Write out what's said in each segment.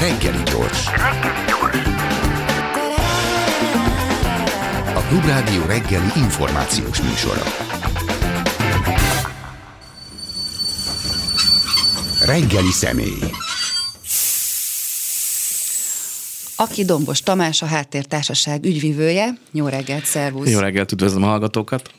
Reggeli gyors. A Klubrádió reggeli információs műsora. Reggeli személy. Aki Dombos Tamás, a Háttértársaság ügyvivője. Jó reggelt, szervusz! Jó reggelt, üdvözlöm a hallgatókat!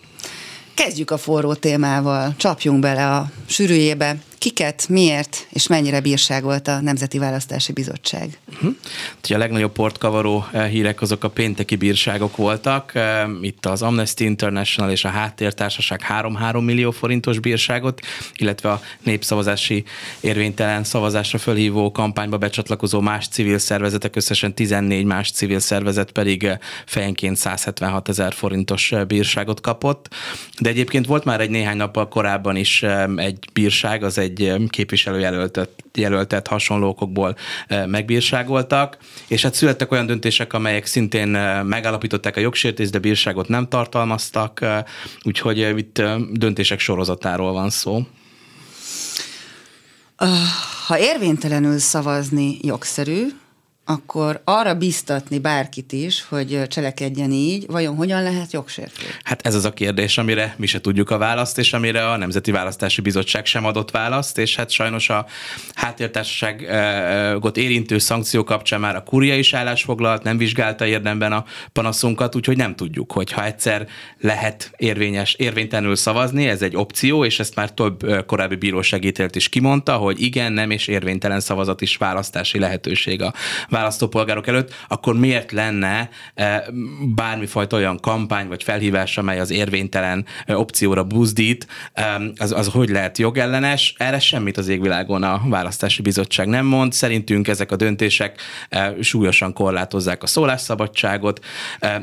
Kezdjük a forró témával, csapjunk bele a sűrűjébe. Kiket, miért és mennyire bírságolt a Nemzeti Választási Bizottság? Uh-huh. A legnagyobb portkavaró eh, hírek azok a pénteki bírságok voltak. Eh, itt az Amnesty International és a Háttértársaság 3-3 millió forintos bírságot, illetve a népszavazási érvénytelen szavazásra fölhívó kampányba becsatlakozó más civil szervezetek, összesen 14 más civil szervezet pedig eh, fejenként 176 ezer forintos bírságot kapott. De egyébként volt már egy néhány nappal korábban is egy bírság, az egy egy képviselőjelöltet jelöltet hasonlókokból megbírságoltak, és hát születtek olyan döntések, amelyek szintén megállapították a jogsértést, de bírságot nem tartalmaztak, úgyhogy itt döntések sorozatáról van szó. Ha érvénytelenül szavazni jogszerű, akkor arra biztatni bárkit is, hogy cselekedjen így, vajon hogyan lehet jogsértő? Hát ez az a kérdés, amire mi se tudjuk a választ, és amire a Nemzeti Választási Bizottság sem adott választ, és hát sajnos a háttértársaságot érintő szankció kapcsán már a kuria is állásfoglalt, nem vizsgálta érdemben a panaszunkat, úgyhogy nem tudjuk, hogy ha egyszer lehet érvényes, érvénytelenül szavazni, ez egy opció, és ezt már több korábbi bíróság ítélt is kimondta, hogy igen, nem és érvénytelen szavazat is választási lehetőség a választópolgárok előtt, akkor miért lenne eh, bármifajta olyan kampány vagy felhívás, amely az érvénytelen eh, opcióra buzdít, az, az hogy lehet jogellenes? Erre semmit az égvilágon a választási bizottság nem mond. Szerintünk ezek a döntések eh, súlyosan korlátozzák a szólásszabadságot,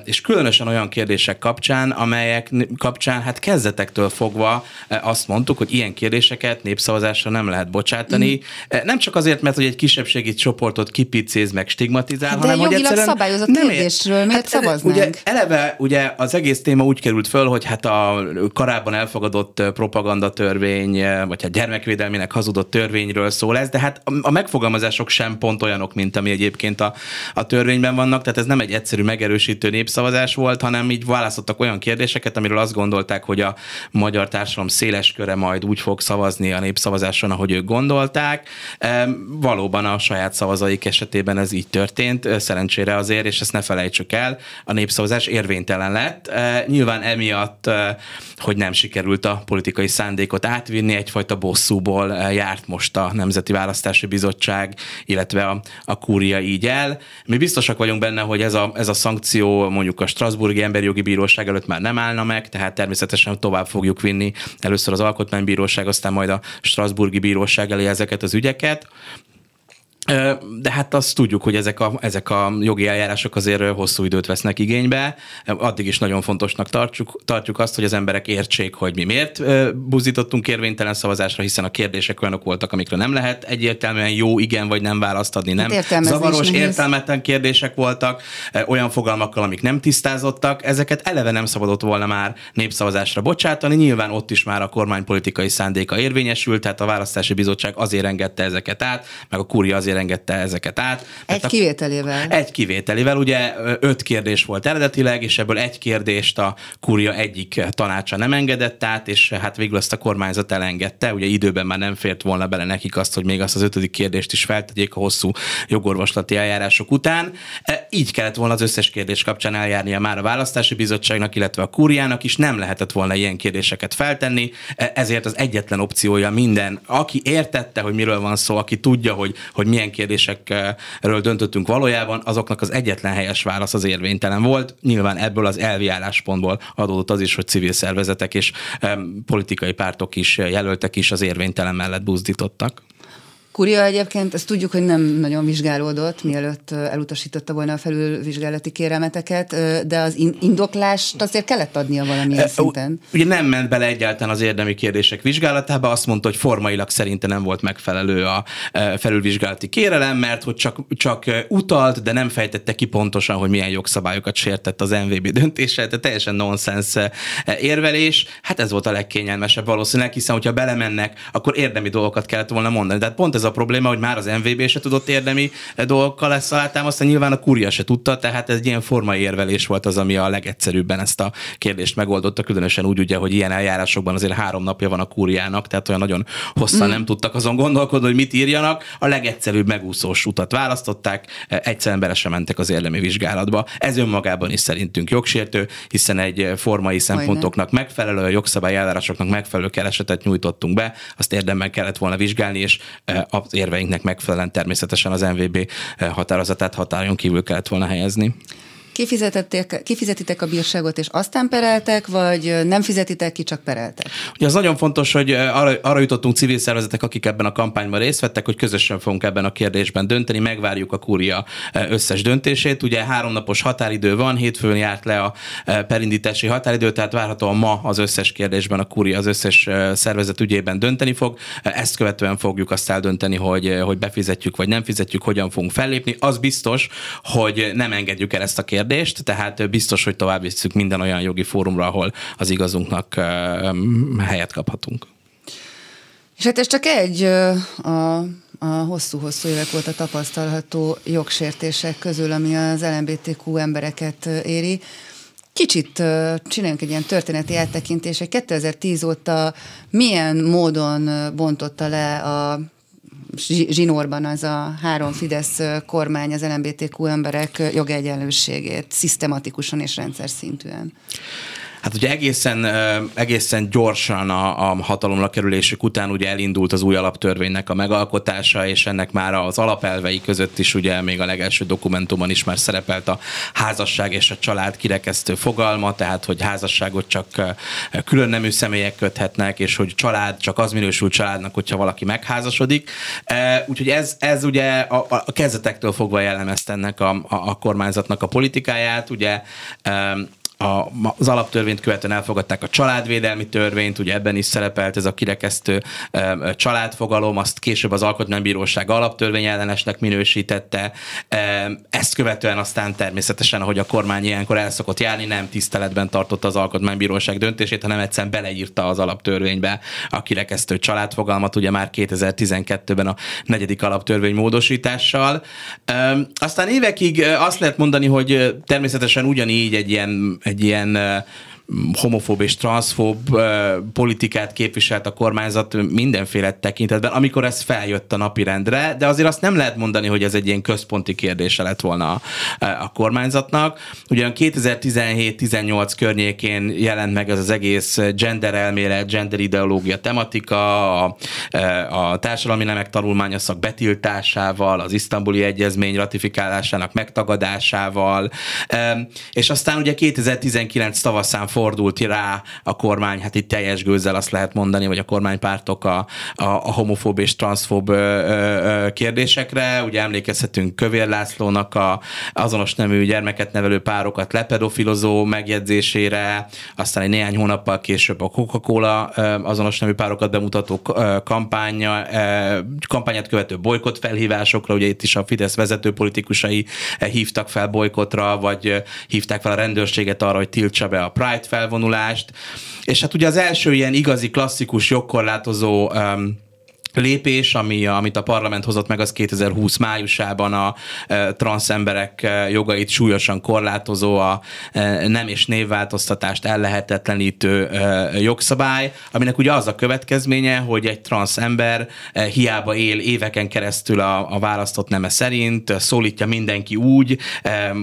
és különösen olyan kérdések kapcsán, amelyek kapcsán hát kezdetektől fogva azt mondtuk, hogy ilyen kérdéseket népszavazásra nem lehet bocsátani. Mm. Nem csak azért, mert hogy egy kisebbségi csoportot kipicéz meg meg stigmatizál, hát de hanem hogy egyszerűen szabályozott nem kérdésről miért hát, szavaznánk? Ugye eleve ugye az egész téma úgy került föl, hogy hát a korábban elfogadott propagandatörvény, vagy hát gyermekvédelmének hazudott törvényről szól ez, de hát a megfogalmazások sem pont olyanok, mint ami egyébként a, a törvényben vannak, tehát ez nem egy egyszerű megerősítő népszavazás volt, hanem így választottak olyan kérdéseket, amiről azt gondolták, hogy a magyar társadalom széles köre majd úgy fog szavazni a népszavazáson, ahogy ők gondolták. E, valóban a saját szavazaik esetében ez így történt, szerencsére azért, és ezt ne felejtsük el, a népszavazás érvénytelen lett. Nyilván emiatt, hogy nem sikerült a politikai szándékot átvinni, egyfajta bosszúból járt most a Nemzeti Választási Bizottság, illetve a, a kúria így el. Mi biztosak vagyunk benne, hogy ez a, ez a szankció mondjuk a Strasburgi Emberi Jogi Bíróság előtt már nem állna meg, tehát természetesen tovább fogjuk vinni először az Alkotmánybíróság, aztán majd a Strasburgi Bíróság elé ezeket az ügyeket. De hát azt tudjuk, hogy ezek a, ezek a jogi eljárások azért hosszú időt vesznek igénybe. Addig is nagyon fontosnak tartjuk, tartjuk azt, hogy az emberek értsék, hogy mi miért buzdítottunk érvénytelen szavazásra, hiszen a kérdések olyanok voltak, amikre nem lehet egyértelműen jó, igen vagy nem választ adni. Nem hát zavaros, értelmetlen kérdések voltak, olyan fogalmakkal, amik nem tisztázottak. Ezeket eleve nem szabadott volna már népszavazásra bocsátani. Nyilván ott is már a kormánypolitikai szándéka érvényesült, tehát a választási bizottság azért engedte ezeket át, meg a kúria azért engedte ezeket át. Egy a, kivételével. Egy kivételével, ugye öt kérdés volt eredetileg, és ebből egy kérdést a kúria egyik tanácsa nem engedett át, és hát végül azt a kormányzat elengedte, ugye időben már nem fért volna bele nekik azt, hogy még azt az ötödik kérdést is feltegyék a hosszú jogorvoslati eljárások után. E, így kellett volna az összes kérdés kapcsán eljárnia már a választási bizottságnak, illetve a kúriának is, nem lehetett volna ilyen kérdéseket feltenni, e, ezért az egyetlen opciója minden, aki értette, hogy miről van szó, aki tudja, hogy, hogy milyen kérdésekről döntöttünk valójában, azoknak az egyetlen helyes válasz az érvénytelen volt. Nyilván ebből az elvi álláspontból adódott az is, hogy civil szervezetek és politikai pártok is jelöltek is az érvénytelen mellett buzdítottak. Kuria egyébként, ezt tudjuk, hogy nem nagyon vizsgálódott, mielőtt elutasította volna a felülvizsgálati kérelmeteket, de az indoklást azért kellett adnia valamilyen szinten. Ugye nem ment bele egyáltalán az érdemi kérdések vizsgálatába, azt mondta, hogy formailag szerinte nem volt megfelelő a felülvizsgálati kérelem, mert hogy csak, csak utalt, de nem fejtette ki pontosan, hogy milyen jogszabályokat sértett az MVB döntése, tehát teljesen nonsens érvelés. Hát ez volt a legkényelmesebb valószínűleg, hiszen hogyha belemennek, akkor érdemi dolgokat kellett volna mondani. Tehát pont ez a probléma, hogy már az MVB se tudott érdemi dolgokkal lesz alátámasztani, nyilván a kúria se tudta, tehát ez egy ilyen formai érvelés volt az, ami a legegyszerűbben ezt a kérdést megoldotta, különösen úgy ugye, hogy ilyen eljárásokban azért három napja van a kúriának, tehát olyan nagyon hosszan mm. nem tudtak azon gondolkodni, hogy mit írjanak. A legegyszerűbb megúszós utat választották, egyszerűen bele sem mentek az érdemi vizsgálatba. Ez önmagában is szerintünk jogsértő, hiszen egy formai szempontoknak megfelelő, a jogszabály eljárásoknak megfelelő keresetet nyújtottunk be, azt érdemben kellett volna vizsgálni, és az érveinknek megfelelően természetesen az MVB határozatát határon kívül kellett volna helyezni. Kifizetitek a bírságot, és aztán pereltek, vagy nem fizetitek ki, csak pereltek? Ugye az nagyon fontos, hogy arra, arra jutottunk civil szervezetek, akik ebben a kampányban részt vettek, hogy közösen fogunk ebben a kérdésben dönteni, megvárjuk a kúria összes döntését. Ugye háromnapos határidő van, hétfőn járt le a perindítási határidő, tehát várhatóan ma az összes kérdésben a kúria az összes szervezet ügyében dönteni fog. Ezt követően fogjuk azt eldönteni, hogy, hogy befizetjük vagy nem fizetjük, hogyan fogunk fellépni. Az biztos, hogy nem engedjük el ezt a kérdést kérdést, tehát biztos, hogy tovább visszük minden olyan jogi fórumra, ahol az igazunknak helyet kaphatunk. És hát ez csak egy a, a hosszú-hosszú évek óta tapasztalható jogsértések közül, ami az LMBTQ embereket éri. Kicsit csináljunk egy ilyen történeti áttekintést. 2010 óta milyen módon bontotta le a zsinórban az a három Fidesz kormány az LMBTQ emberek jogegyenlőségét szisztematikusan és rendszer szintűen. Hát ugye egészen, egészen gyorsan a, a hatalomra kerülésük után ugye elindult az új alaptörvénynek a megalkotása, és ennek már az alapelvei között is ugye még a legelső dokumentumon is már szerepelt a házasság és a család kirekesztő fogalma, tehát hogy házasságot csak külön nemű személyek köthetnek, és hogy család csak az minősül családnak, hogyha valaki megházasodik. Úgyhogy ez, ez ugye a, a kezdetektől fogva jellemezte ennek a, a, a kormányzatnak a politikáját, ugye a, az alaptörvényt követően elfogadták a családvédelmi törvényt, ugye ebben is szerepelt ez a kirekesztő családfogalom, azt később az Alkotmánybíróság alaptörvény ellenesnek minősítette. Ezt követően aztán természetesen, ahogy a kormány ilyenkor el szokott járni, nem tiszteletben tartotta az Alkotmánybíróság döntését, hanem egyszerűen beleírta az alaptörvénybe a kirekesztő családfogalmat, ugye már 2012-ben a negyedik alaptörvény módosítással. Aztán évekig azt lehet mondani, hogy természetesen ugyanígy egy ilyen egy ilyen homofób és transzfób politikát képviselt a kormányzat mindenféle tekintetben, amikor ez feljött a napirendre, de azért azt nem lehet mondani, hogy ez egy ilyen központi kérdése lett volna a, a kormányzatnak. Ugyan 2017-18 környékén jelent meg ez az egész gender elmélet, gender ideológia tematika, a, a társadalmi nemek tanulmánya szak betiltásával, az isztambuli egyezmény ratifikálásának megtagadásával, és aztán ugye 2019 tavaszán fordult rá a kormány, hát itt teljes gőzzel azt lehet mondani, vagy a kormánypártok a, a, a homofób és transzfób kérdésekre. Ugye emlékezhetünk Kövér Lászlónak a azonos nemű gyermeket nevelő párokat lepedofilozó megjegyzésére, aztán egy néhány hónappal később a Coca-Cola azonos nemű párokat bemutató kampánya, kampányát követő bolykot felhívásokra, ugye itt is a Fidesz vezető politikusai hívtak fel bolykotra, vagy hívták fel a rendőrséget arra, hogy tiltsa be a Pride felvonulást, és hát ugye az első ilyen igazi klasszikus jogkorlátozó um, lépés, ami, amit a parlament hozott meg, az 2020 májusában a e, transzemberek e, jogait súlyosan korlátozó, a e, nem és névváltoztatást ellehetetlenítő jogszabály, aminek ugye az a következménye, hogy egy transzember hiába él éveken keresztül a, a választott neme szerint, szólítja mindenki úgy,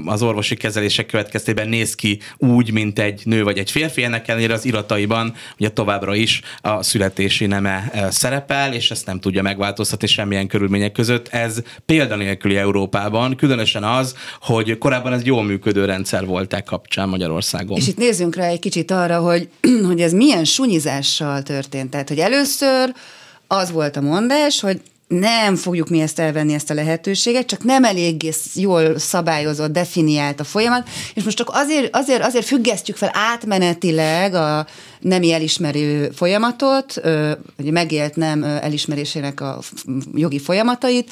az orvosi kezelések következtében néz ki úgy, mint egy nő vagy egy férfi, ennek ellenére az irataiban ugye továbbra is a születési neme szerepel, és ezt ezt nem tudja megváltoztatni semmilyen körülmények között. Ez példanélküli Európában, különösen az, hogy korábban ez jól működő rendszer volt e kapcsán Magyarországon. És itt nézzünk rá egy kicsit arra, hogy, hogy ez milyen sunyizással történt. Tehát, hogy először az volt a mondás, hogy nem fogjuk mi ezt elvenni, ezt a lehetőséget, csak nem eléggé jól szabályozott, definiált a folyamat, és most csak azért, azért, azért függesztjük fel átmenetileg a nemi elismerő folyamatot, vagy megélt nem elismerésének a jogi folyamatait,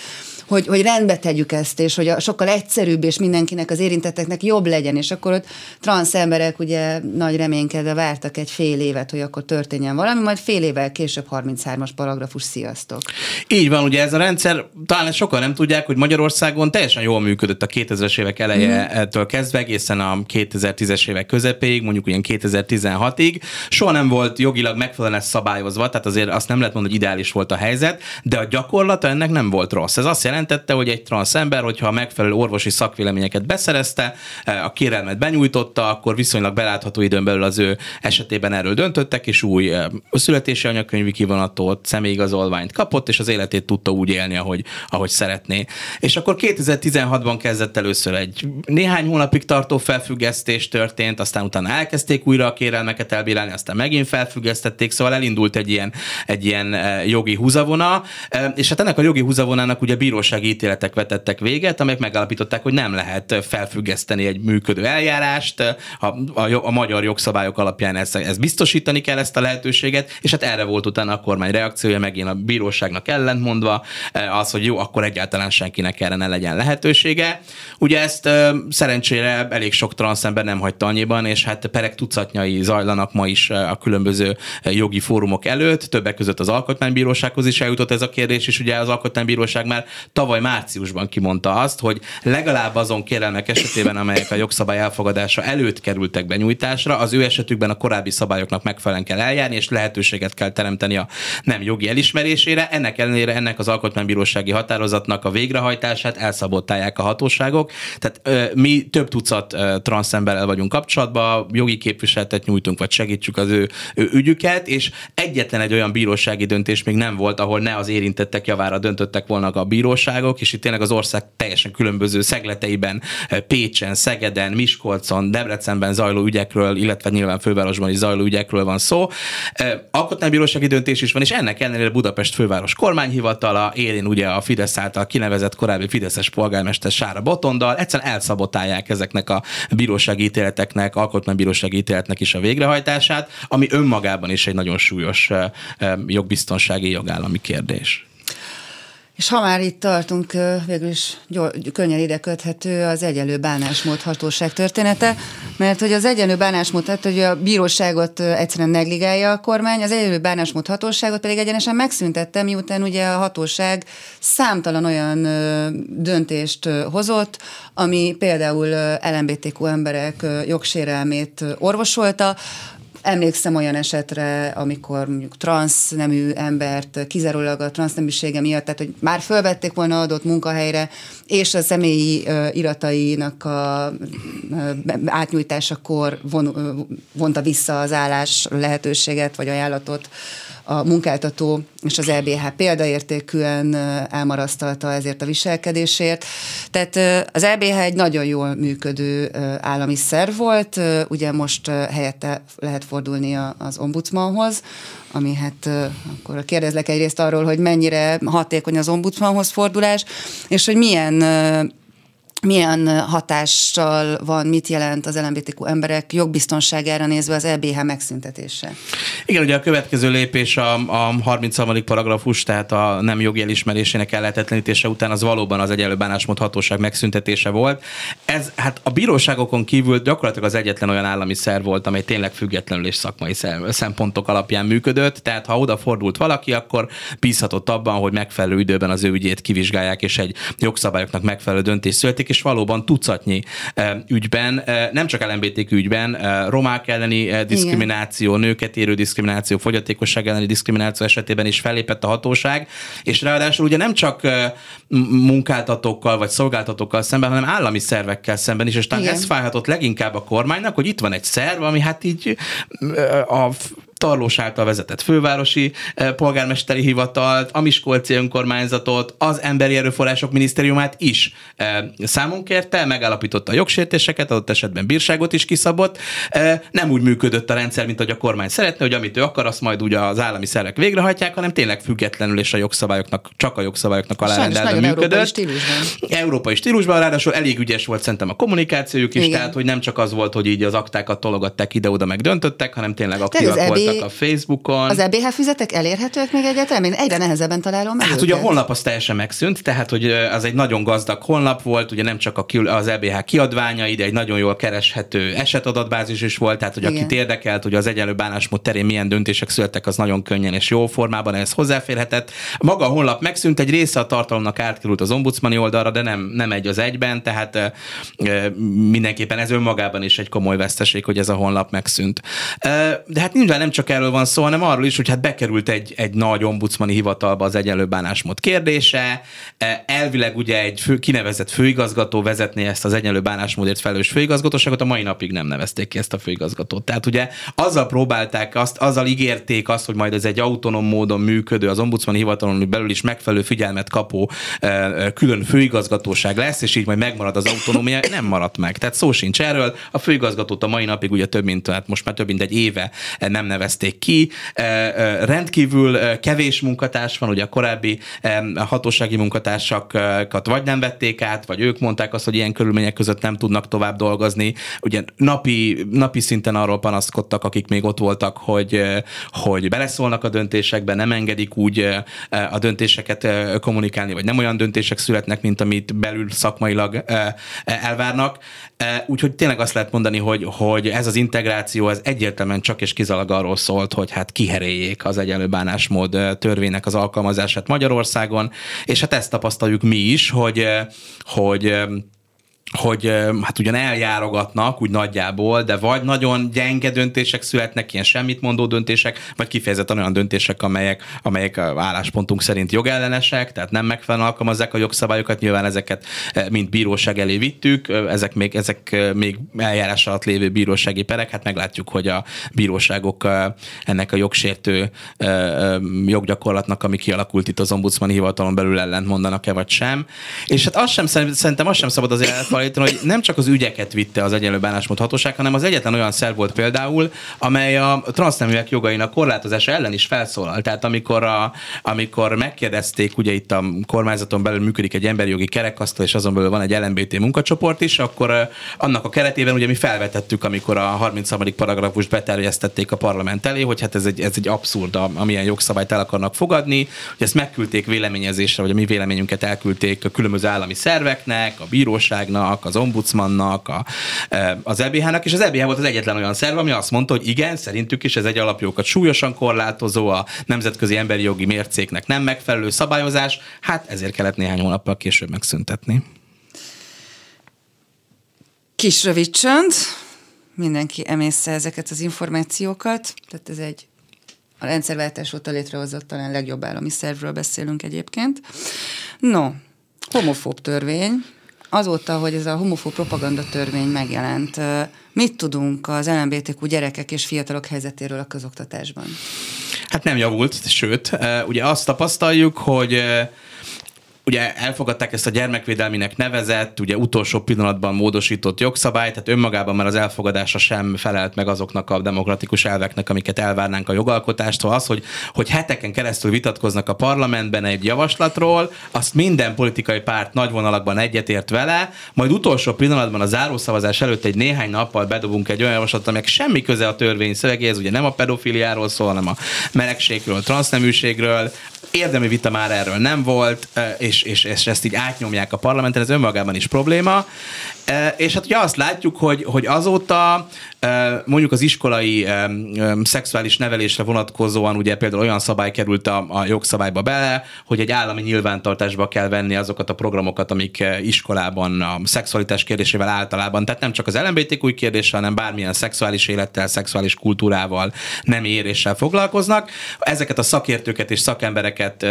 hogy, hogy rendbe tegyük ezt, és hogy a, sokkal egyszerűbb, és mindenkinek az érintetteknek jobb legyen, és akkor ott transz emberek ugye nagy reménykedve vártak egy fél évet, hogy akkor történjen valami, majd fél évvel később 33-as paragrafus, sziasztok. Így van, ugye ez a rendszer, talán sokan nem tudják, hogy Magyarországon teljesen jól működött a 2000-es évek elejétől kezdve, egészen a 2010-es évek közepéig, mondjuk ilyen 2016-ig. Soha nem volt jogilag megfelelően szabályozva, tehát azért azt nem lehet mondani, hogy ideális volt a helyzet, de a gyakorlata ennek nem volt rossz. Ez azt jelentette, hogy egy transz ember, hogyha a megfelelő orvosi szakvéleményeket beszerezte, eh, a kérelmet benyújtotta, akkor viszonylag belátható időn belül az ő esetében erről döntöttek, és új eh, születési anyakönyvi kivonatot, személyigazolványt kapott, és az életét tudta úgy élni, ahogy, ahogy szeretné. És akkor 2016-ban kezdett először egy néhány hónapig tartó felfüggesztés történt, aztán utána elkezdték újra a kérelmeket elbírálni, aztán megint felfüggesztették, szóval elindult egy ilyen, egy ilyen eh, jogi húzavona, és hát ennek a jogi húzavonának ugye bírósági ítéletek vetettek véget, amelyek megállapították, hogy nem lehet felfüggeszteni egy működő eljárást, a, a, a magyar jogszabályok alapján ezt, ezt biztosítani kell ezt a lehetőséget, és hát erre volt utána a kormány reakciója, megint a bíróságnak ellentmondva, az, hogy jó, akkor egyáltalán senkinek erre ne legyen lehetősége. Ugye ezt szerencsére elég sok transzember nem hagyta annyiban, és hát perek tucatnyai zajlanak ma is a különböző jogi fórumok előtt, többek között az alkotmánybírósághoz is eljutott ez a kérdés, és ugye az alkotmánybíróság már tavaly márciusban kimondta azt, hogy legalább azon kérelmek esetében, amelyek a jogszabály elfogadása előtt kerültek benyújtásra, az ő esetükben a korábbi szabályoknak megfelelően kell eljárni, és lehetőséget kell teremteni a nem jogi elismerésére. Ennek ellenére ennek az alkotmánybírósági határozatnak a végrehajtását elszabotálják a hatóságok. Tehát ö, mi több tucat transzemberrel vagyunk kapcsolatban, jogi képviseletet nyújtunk, vagy segítsük az ő, ő ügyüket, és egyetlen egy olyan bírósági döntés még nem volt, ahol ne az érintettek javára döntöttek volna a bíróságok, és itt tényleg az ország teljesen különböző szegleteiben, eh, Pécsen, Szegeden, Miskolcon, Debrecenben zajló ügyekről, illetve nyilván fővárosban is zajló ügyekről van szó. Eh, alkotmánybírósági döntés is van, és ennek ellenére Budapest főváros kormányhivatala, élén ugye a Fidesz által kinevezett korábbi Fideszes polgármester Sára Botondal, egyszerűen elszabotálják ezeknek a bírósági ítéleteknek, alkotmánybírósági ítéletnek is a végrehajtását, ami önmagában is egy nagyon súlyos eh, jogbiztonsági jogállami kérdés. És ha már itt tartunk, végül is gyors, könnyen ide köthető az egyenlő bánásmód hatóság története, mert hogy az egyenlő bánásmód, tehát hogy a bíróságot egyszerűen negligálja a kormány, az egyenlő bánásmód hatóságot pedig egyenesen megszüntette, miután ugye a hatóság számtalan olyan döntést hozott, ami például LMBTQ emberek jogsérelmét orvosolta, Emlékszem olyan esetre, amikor mondjuk transz nemű embert kizárólag a transzneműsége miatt, tehát hogy már fölvették volna adott munkahelyre, és a személyi iratainak a átnyújtásakor von, vonta vissza az állás lehetőséget vagy ajánlatot a munkáltató és az LBH példaértékűen elmarasztalta ezért a viselkedésért. Tehát az LBH egy nagyon jól működő állami szerv volt, ugye most helyette lehet fordulni az ombudsmanhoz, ami hát akkor kérdezlek egyrészt arról, hogy mennyire hatékony az ombudsmanhoz fordulás, és hogy milyen milyen hatással van, mit jelent az LMBTQ emberek jogbiztonságára nézve az EBH megszüntetése? Igen, ugye a következő lépés a, a 30. paragrafus, tehát a nem jogi elismerésének ellehetetlenítése után az valóban az egyenlő bánásmód hatóság megszüntetése volt. Ez hát a bíróságokon kívül gyakorlatilag az egyetlen olyan állami szerv volt, amely tényleg függetlenül és szakmai szempontok alapján működött, tehát ha oda fordult valaki, akkor bízhatott abban, hogy megfelelő időben az ő ügyét kivizsgálják, és egy jogszabályoknak megfelelő döntés születik, és valóban tucatnyi ügyben, nem csak LMBTQ ügyben, romák elleni diszkrimináció, Igen. nőket érő diszkrimináció, fogyatékosság elleni diszkrimináció esetében is fellépett a hatóság, és ráadásul ugye nem csak munkáltatókkal vagy szolgáltatókkal szemben, hanem állami szervekkel szemben is, és talán ez fájhatott leginkább a kormánynak, hogy itt van egy szerv, ami hát így a Tarlós által vezetett fővárosi polgármesteri hivatalt, a Miskolci önkormányzatot, az Emberi Erőforrások Minisztériumát is számon kérte, megállapította a jogsértéseket, adott esetben bírságot is kiszabott. Nem úgy működött a rendszer, mint hogy a kormány szeretne, hogy amit ő akar, azt majd ugye az állami szervek végrehajtják, hanem tényleg függetlenül és a jogszabályoknak, csak a jogszabályoknak alárendelve működött. Európai stílusban. Európai stílusban, ráadásul elég ügyes volt szerintem a kommunikációjuk is, Igen. tehát hogy nem csak az volt, hogy így az aktákat tologatták ide-oda, meg döntöttek, hanem tényleg aktívak EB, voltak a Facebookon. Az EBH füzetek elérhetőek még egyáltalán? Én egyre nehezebben találom meg Hát őket. ugye a honlap az teljesen megszűnt, tehát hogy az egy nagyon gazdag honlap volt, ugye nem csak a, az EBH kiadványa, ide egy nagyon jól kereshető esetadatbázis is volt, tehát hogy Igen. akit érdekelt, hogy az egyenlő bánásmód terén milyen döntések születtek, az nagyon könnyen és jó formában ez hozzáférhetett. Maga a honlap megszűnt, egy része a tartalomnak átkerült az ombudsmani oldalra, de nem, nem egy az egyben, tehát mindenképpen ez önmagában is egy komoly veszteség, hogy ez a honlap megszűnt. De hát nyilván nem csak erről van szó, hanem arról is, hogy hát bekerült egy, egy nagy ombudsmani hivatalba az egyenlő bánásmód kérdése. E, elvileg ugye egy fő, kinevezett főigazgató vezetné ezt az egyenlő bánásmódért felelős főigazgatóságot, a mai napig nem nevezték ki ezt a főigazgatót. Tehát ugye azzal próbálták azt, azzal ígérték azt, hogy majd ez egy autonóm módon működő, az ombudsmani hivatalon belül is megfelelő figyelmet kapó külön főigazgatóság lesz, és így majd megmarad az autonómia, nem maradt meg. Tehát szó sincs erről. A főigazgatót a mai napig ugye több mint, hát most már több mint egy éve nem nevezték ki. Rendkívül kevés munkatárs van, ugye a korábbi hatósági munkatársakat vagy nem vették át, vagy ők mondták azt, hogy ilyen körülmények között nem tudnak tovább dolgozni. Ugye napi, napi szinten arról panaszkodtak, akik még ott voltak, hogy, hogy beleszólnak a döntésekbe, nem engedik úgy a döntéseket kommunikálni, vagy nem olyan döntések születnek, mint amit belül szakmailag elvárnak. Úgyhogy tényleg azt lehet mondani, hogy, hogy ez az integráció ez egyértelműen csak és kizárólag arról szólt, hogy hát kiheréljék az egyenlő bánásmód törvénynek az alkalmazását Magyarországon, és hát ezt tapasztaljuk mi is, hogy, hogy hogy hát ugyan eljárogatnak úgy nagyjából, de vagy nagyon gyenge döntések születnek, ilyen semmit mondó döntések, vagy kifejezetten olyan döntések, amelyek, amelyek álláspontunk szerint jogellenesek, tehát nem megfelelően alkalmazzák a jogszabályokat, nyilván ezeket mint bíróság elé vittük, ezek még, ezek még eljárás alatt lévő bírósági perek, hát meglátjuk, hogy a bíróságok ennek a jogsértő joggyakorlatnak, ami kialakult itt az ombudsmani hivatalon belül ellent mondanak-e vagy sem. És hát azt sem, szerintem azt sem szabad azért állítani, hogy nem csak az ügyeket vitte az egyenlő bánásmód hatóság, hanem az egyetlen olyan szerv volt például, amely a transzneműek jogainak korlátozása ellen is felszólal. Tehát amikor, a, amikor megkérdezték, ugye itt a kormányzaton belül működik egy emberi jogi kerekasztal, és azon belül van egy LMBT munkacsoport is, akkor annak a keretében ugye mi felvetettük, amikor a 33. paragrafust beterjesztették a parlament elé, hogy hát ez egy, ez egy abszurd, amilyen jogszabályt el akarnak fogadni, hogy ezt megküldték véleményezésre, vagy a mi véleményünket elküldték a különböző állami szerveknek, a bíróságnak, Bizottságnak, az Ombudsmannak, a, e, az EBH-nak, és az EBH volt az egyetlen olyan szerv, ami azt mondta, hogy igen, szerintük is ez egy alapjogokat súlyosan korlátozó, a nemzetközi emberi jogi mércéknek nem megfelelő szabályozás, hát ezért kellett néhány hónappal később megszüntetni. Kis rövid csönd, mindenki emészze ezeket az információkat, tehát ez egy a rendszerváltás óta létrehozott talán legjobb állami szervről beszélünk egyébként. No, homofób törvény, azóta, hogy ez a homofób propaganda törvény megjelent, mit tudunk az LMBTQ gyerekek és fiatalok helyzetéről a közoktatásban? Hát nem javult, sőt, ugye azt tapasztaljuk, hogy ugye elfogadták ezt a gyermekvédelminek nevezett, ugye utolsó pillanatban módosított jogszabályt, tehát önmagában már az elfogadása sem felelt meg azoknak a demokratikus elveknek, amiket elvárnánk a jogalkotástól. Az, hogy, hogy heteken keresztül vitatkoznak a parlamentben egy javaslatról, azt minden politikai párt nagy vonalakban egyetért vele, majd utolsó pillanatban a zárószavazás előtt egy néhány nappal bedobunk egy olyan javaslatot, aminek semmi köze a törvény szövegéhez, ugye nem a pedofiliáról szól, hanem a melegségről, transzneműségről, érdemi vita már erről nem volt, és, és, és ezt így átnyomják a parlamenten, ez önmagában is probléma. És hát ugye azt látjuk, hogy, hogy azóta mondjuk az iskolai szexuális nevelésre vonatkozóan ugye például olyan szabály került a, a jogszabályba bele, hogy egy állami nyilvántartásba kell venni azokat a programokat, amik iskolában a szexualitás kérdésével általában, tehát nem csak az LMBTQ kérdéssel, hanem bármilyen szexuális élettel, szexuális kultúrával, nem éréssel foglalkoznak. Ezeket a szakértőket és szakembereket,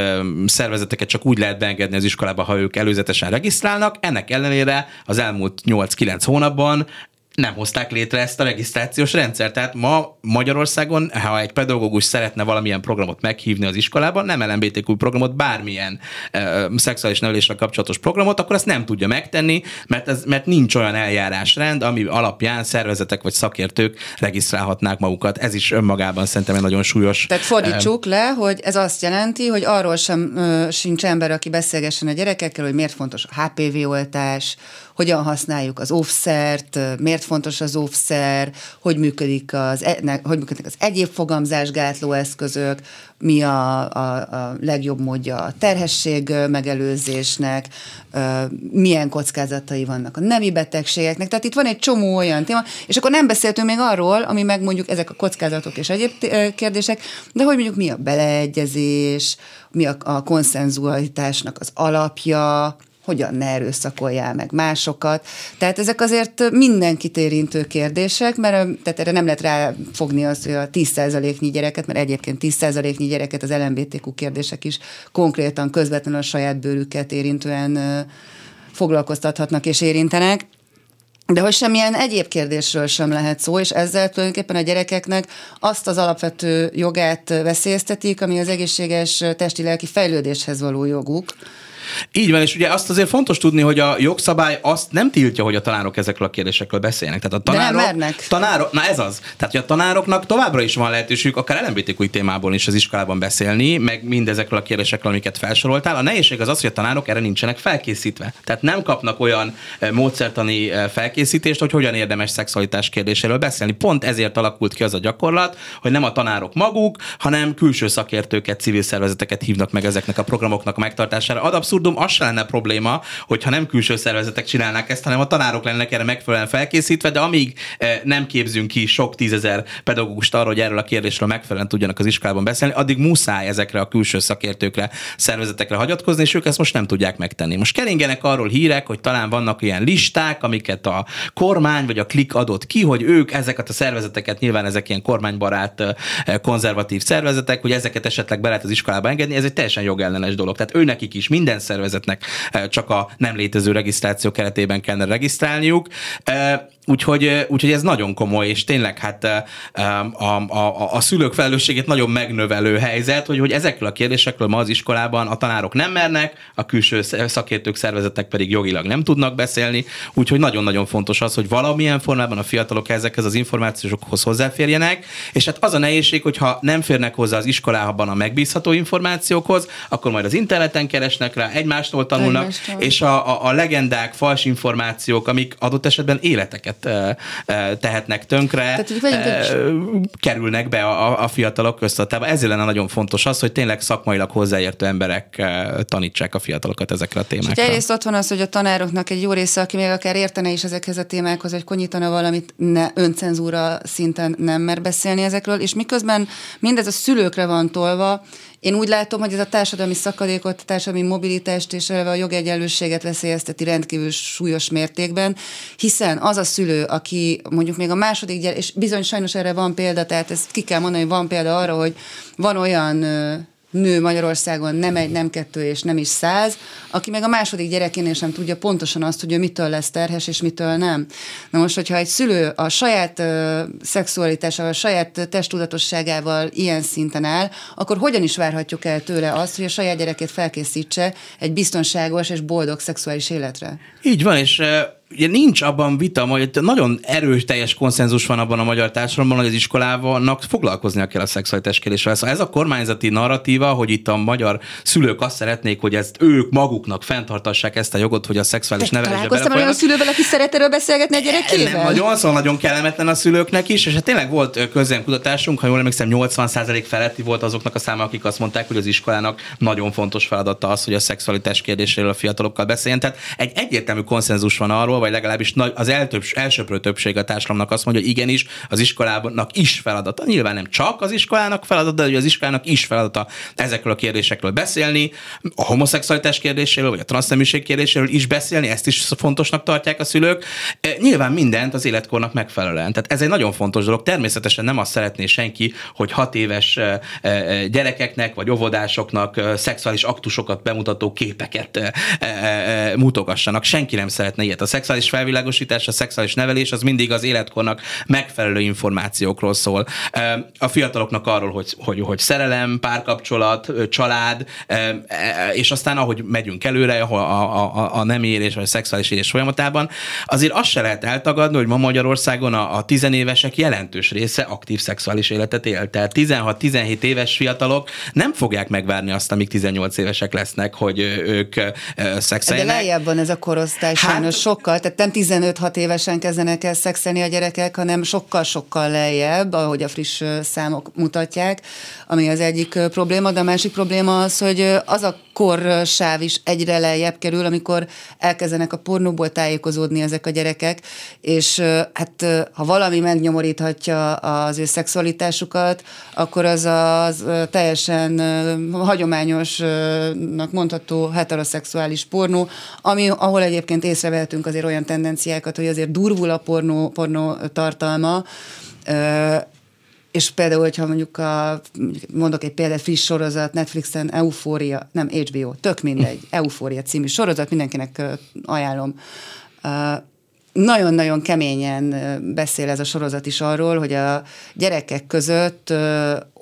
szervezeteket csak úgy lehet beengedni az iskolába, ha ők előzetesen regisztrálnak. Ennek ellenére az elmúlt 8-9 hónapban nem hozták létre ezt a regisztrációs rendszert. Tehát ma Magyarországon, ha egy pedagógus szeretne valamilyen programot meghívni az iskolában, nem LMBTQ programot, bármilyen uh, szexuális nevelésre kapcsolatos programot, akkor azt nem tudja megtenni, mert, ez, mert nincs olyan eljárásrend, ami alapján szervezetek vagy szakértők regisztrálhatnák magukat. Ez is önmagában szerintem egy nagyon súlyos. Tehát fordítsuk uh, le, hogy ez azt jelenti, hogy arról sem uh, sincs ember, aki beszélgessen a gyerekekkel, hogy miért fontos a HPV oltás, hogyan használjuk az offszert, miért fontos az offszer, hogy működik az, e, hogy működik az egyéb fogamzásgátló eszközök, mi a, a, a legjobb módja a terhesség megelőzésnek, milyen kockázatai vannak a nemi betegségeknek. Tehát itt van egy csomó olyan téma, és akkor nem beszéltünk még arról, ami meg mondjuk ezek a kockázatok és egyéb kérdések, de hogy mondjuk mi a beleegyezés, mi a, a konszenzualitásnak az alapja, hogyan ne erőszakoljál meg másokat. Tehát ezek azért mindenkit érintő kérdések, mert tehát erre nem lehet ráfogni azt, hogy a 10%-nyi gyereket, mert egyébként 10%-nyi gyereket az LMBTQ kérdések is konkrétan közvetlenül a saját bőrüket érintően foglalkoztathatnak és érintenek. De hogy semmilyen egyéb kérdésről sem lehet szó, és ezzel tulajdonképpen a gyerekeknek azt az alapvető jogát veszélyeztetik, ami az egészséges testi-lelki fejlődéshez való joguk. Így van, és ugye azt azért fontos tudni, hogy a jogszabály azt nem tiltja, hogy a tanárok ezekről a kérdésekről beszélnek. Tehát a tanárok, De nem mernek. tanárok, na ez az. Tehát, hogy a tanároknak továbbra is van lehetőségük akár LMBTQ témából is az iskolában beszélni, meg mindezekről a kérdésekről, amiket felsoroltál. A nehézség az az, hogy a tanárok erre nincsenek felkészítve. Tehát nem kapnak olyan eh, módszertani eh, felkészítést, hogy hogyan érdemes szexualitás kérdéséről beszélni. Pont ezért alakult ki az a gyakorlat, hogy nem a tanárok maguk, hanem külső szakértőket, civil szervezeteket hívnak meg ezeknek a programoknak a megtartására. Ad abszurd abszurdum, az se lenne probléma, hogyha nem külső szervezetek csinálnák ezt, hanem a tanárok lennének erre megfelelően felkészítve, de amíg eh, nem képzünk ki sok tízezer pedagógust arra, hogy erről a kérdésről megfelelően tudjanak az iskolában beszélni, addig muszáj ezekre a külső szakértőkre, szervezetekre hagyatkozni, és ők ezt most nem tudják megtenni. Most keringenek arról hírek, hogy talán vannak ilyen listák, amiket a kormány vagy a klik adott ki, hogy ők ezeket a szervezeteket, nyilván ezek ilyen kormánybarát, eh, konzervatív szervezetek, hogy ezeket esetleg be lehet az iskolába engedni, ez egy teljesen jogellenes dolog. Tehát ő nekik is minden szervezetnek eh, csak a nem létező regisztráció keretében kellene regisztrálniuk. Úgyhogy, úgyhogy ez nagyon komoly, és tényleg hát a, a, a szülők felelősségét nagyon megnövelő helyzet, hogy, hogy ezekről a kérdésekről ma az iskolában a tanárok nem mernek, a külső szakértők, szervezetek pedig jogilag nem tudnak beszélni, úgyhogy nagyon-nagyon fontos az, hogy valamilyen formában a fiatalok ezekhez az információkhoz hozzáférjenek, és hát az a nehézség, hogyha nem férnek hozzá az iskolában a megbízható információkhoz, akkor majd az interneten keresnek rá, egymástól tanulnak, egymástól. és a, a, a legendák, fals információk, amik adott esetben életeket e, tehetnek tönkre, Tehát, kerülnek be a, a fiatalok köztatába. Ezért lenne nagyon fontos az, hogy tényleg szakmailag hozzáértő emberek tanítsák a fiatalokat ezekre a témákra. És egyrészt ott van az, hogy a tanároknak egy jó része, aki még akár értene is ezekhez a témákhoz, hogy konyítana valamit, ne, öncenzúra szinten nem mer beszélni ezekről, és miközben mindez a szülőkre van tolva, én úgy látom, hogy ez a társadalmi szakadékot, a társadalmi mobilitást és a jogegyenlőséget veszélyezteti rendkívül súlyos mértékben, hiszen az a szülő, aki mondjuk még a második gyerek, és bizony sajnos erre van példa, tehát ezt ki kell mondani, hogy van példa arra, hogy van olyan nő Magyarországon nem egy, nem kettő és nem is száz, aki meg a második gyerekénél sem tudja pontosan azt, hogy ő mitől lesz terhes és mitől nem. Na most, hogyha egy szülő a saját uh, szexualitásával, a saját testudatosságával ilyen szinten áll, akkor hogyan is várhatjuk el tőle azt, hogy a saját gyerekét felkészítse egy biztonságos és boldog szexuális életre? Így van, és ugye nincs abban vita, hogy nagyon erős teljes konszenzus van abban a magyar társadalomban, hogy az iskolának foglalkoznia kell a szexualitás kérdéssel. Szóval ez a kormányzati narratíva, hogy itt a magyar szülők azt szeretnék, hogy ezt ők maguknak fenntartassák ezt a jogot, hogy a szexuális nevelésbe Találkoztam olyan szülővel, aki szeret erről beszélgetni a gyerekével? Nem, nagyon, szóval nagyon kellemetlen a szülőknek is, és hát tényleg volt kutatásunk, ha jól emlékszem, 80% feletti volt azoknak a száma, akik azt mondták, hogy az iskolának nagyon fontos feladata az, hogy a szexualitás kérdéséről a fiatalokkal beszéljen. Tehát egy egyértelmű konszenzus van arról, vagy legalábbis az eltöbb, elsőprő többség a társadalomnak azt mondja, hogy igenis, az iskolának is feladata. Nyilván nem csak az iskolának feladata, de az iskolának is feladata ezekről a kérdésekről beszélni, a homoszexualitás kérdéséről, vagy a transzneműség kérdéséről is beszélni, ezt is fontosnak tartják a szülők. E, nyilván mindent az életkornak megfelelően. Tehát ez egy nagyon fontos dolog. Természetesen nem azt szeretné senki, hogy hat éves e, e, gyerekeknek vagy óvodásoknak szexuális aktusokat bemutató képeket mutogassanak. Senki nem szeretne ilyet. A szex szexuális felvilágosítás, a szexuális nevelés az mindig az életkornak megfelelő információkról szól. A fiataloknak arról, hogy, hogy, hogy szerelem, párkapcsolat, család, és aztán ahogy megyünk előre, a, a, a, a nem érés vagy a szexuális érés folyamatában, azért azt se lehet eltagadni, hogy ma Magyarországon a, a tizenévesek jelentős része aktív szexuális életet él. Tehát 16-17 éves fiatalok nem fogják megvárni azt, amíg 18 évesek lesznek, hogy ők szexeljenek. De lejjebb van ez a korosztály hát, sajnos sokkal, tehát nem 15-6 évesen kezdenek el szexelni a gyerekek, hanem sokkal-sokkal lejjebb, ahogy a friss számok mutatják, ami az egyik probléma, de a másik probléma az, hogy az a korsáv is egyre lejjebb kerül, amikor elkezdenek a pornóból tájékozódni ezek a gyerekek, és hát ha valami megnyomoríthatja az ő szexualitásukat, akkor az az teljesen hagyományosnak mondható heteroszexuális pornó, ami, ahol egyébként észrevehetünk azért olyan tendenciákat, hogy azért durvul a pornó, pornó tartalma, és például, hogyha mondjuk a, mondok egy példát, friss sorozat, Netflixen Eufória, nem HBO, tök mindegy, Eufória című sorozat, mindenkinek ajánlom nagyon-nagyon keményen beszél ez a sorozat is arról, hogy a gyerekek között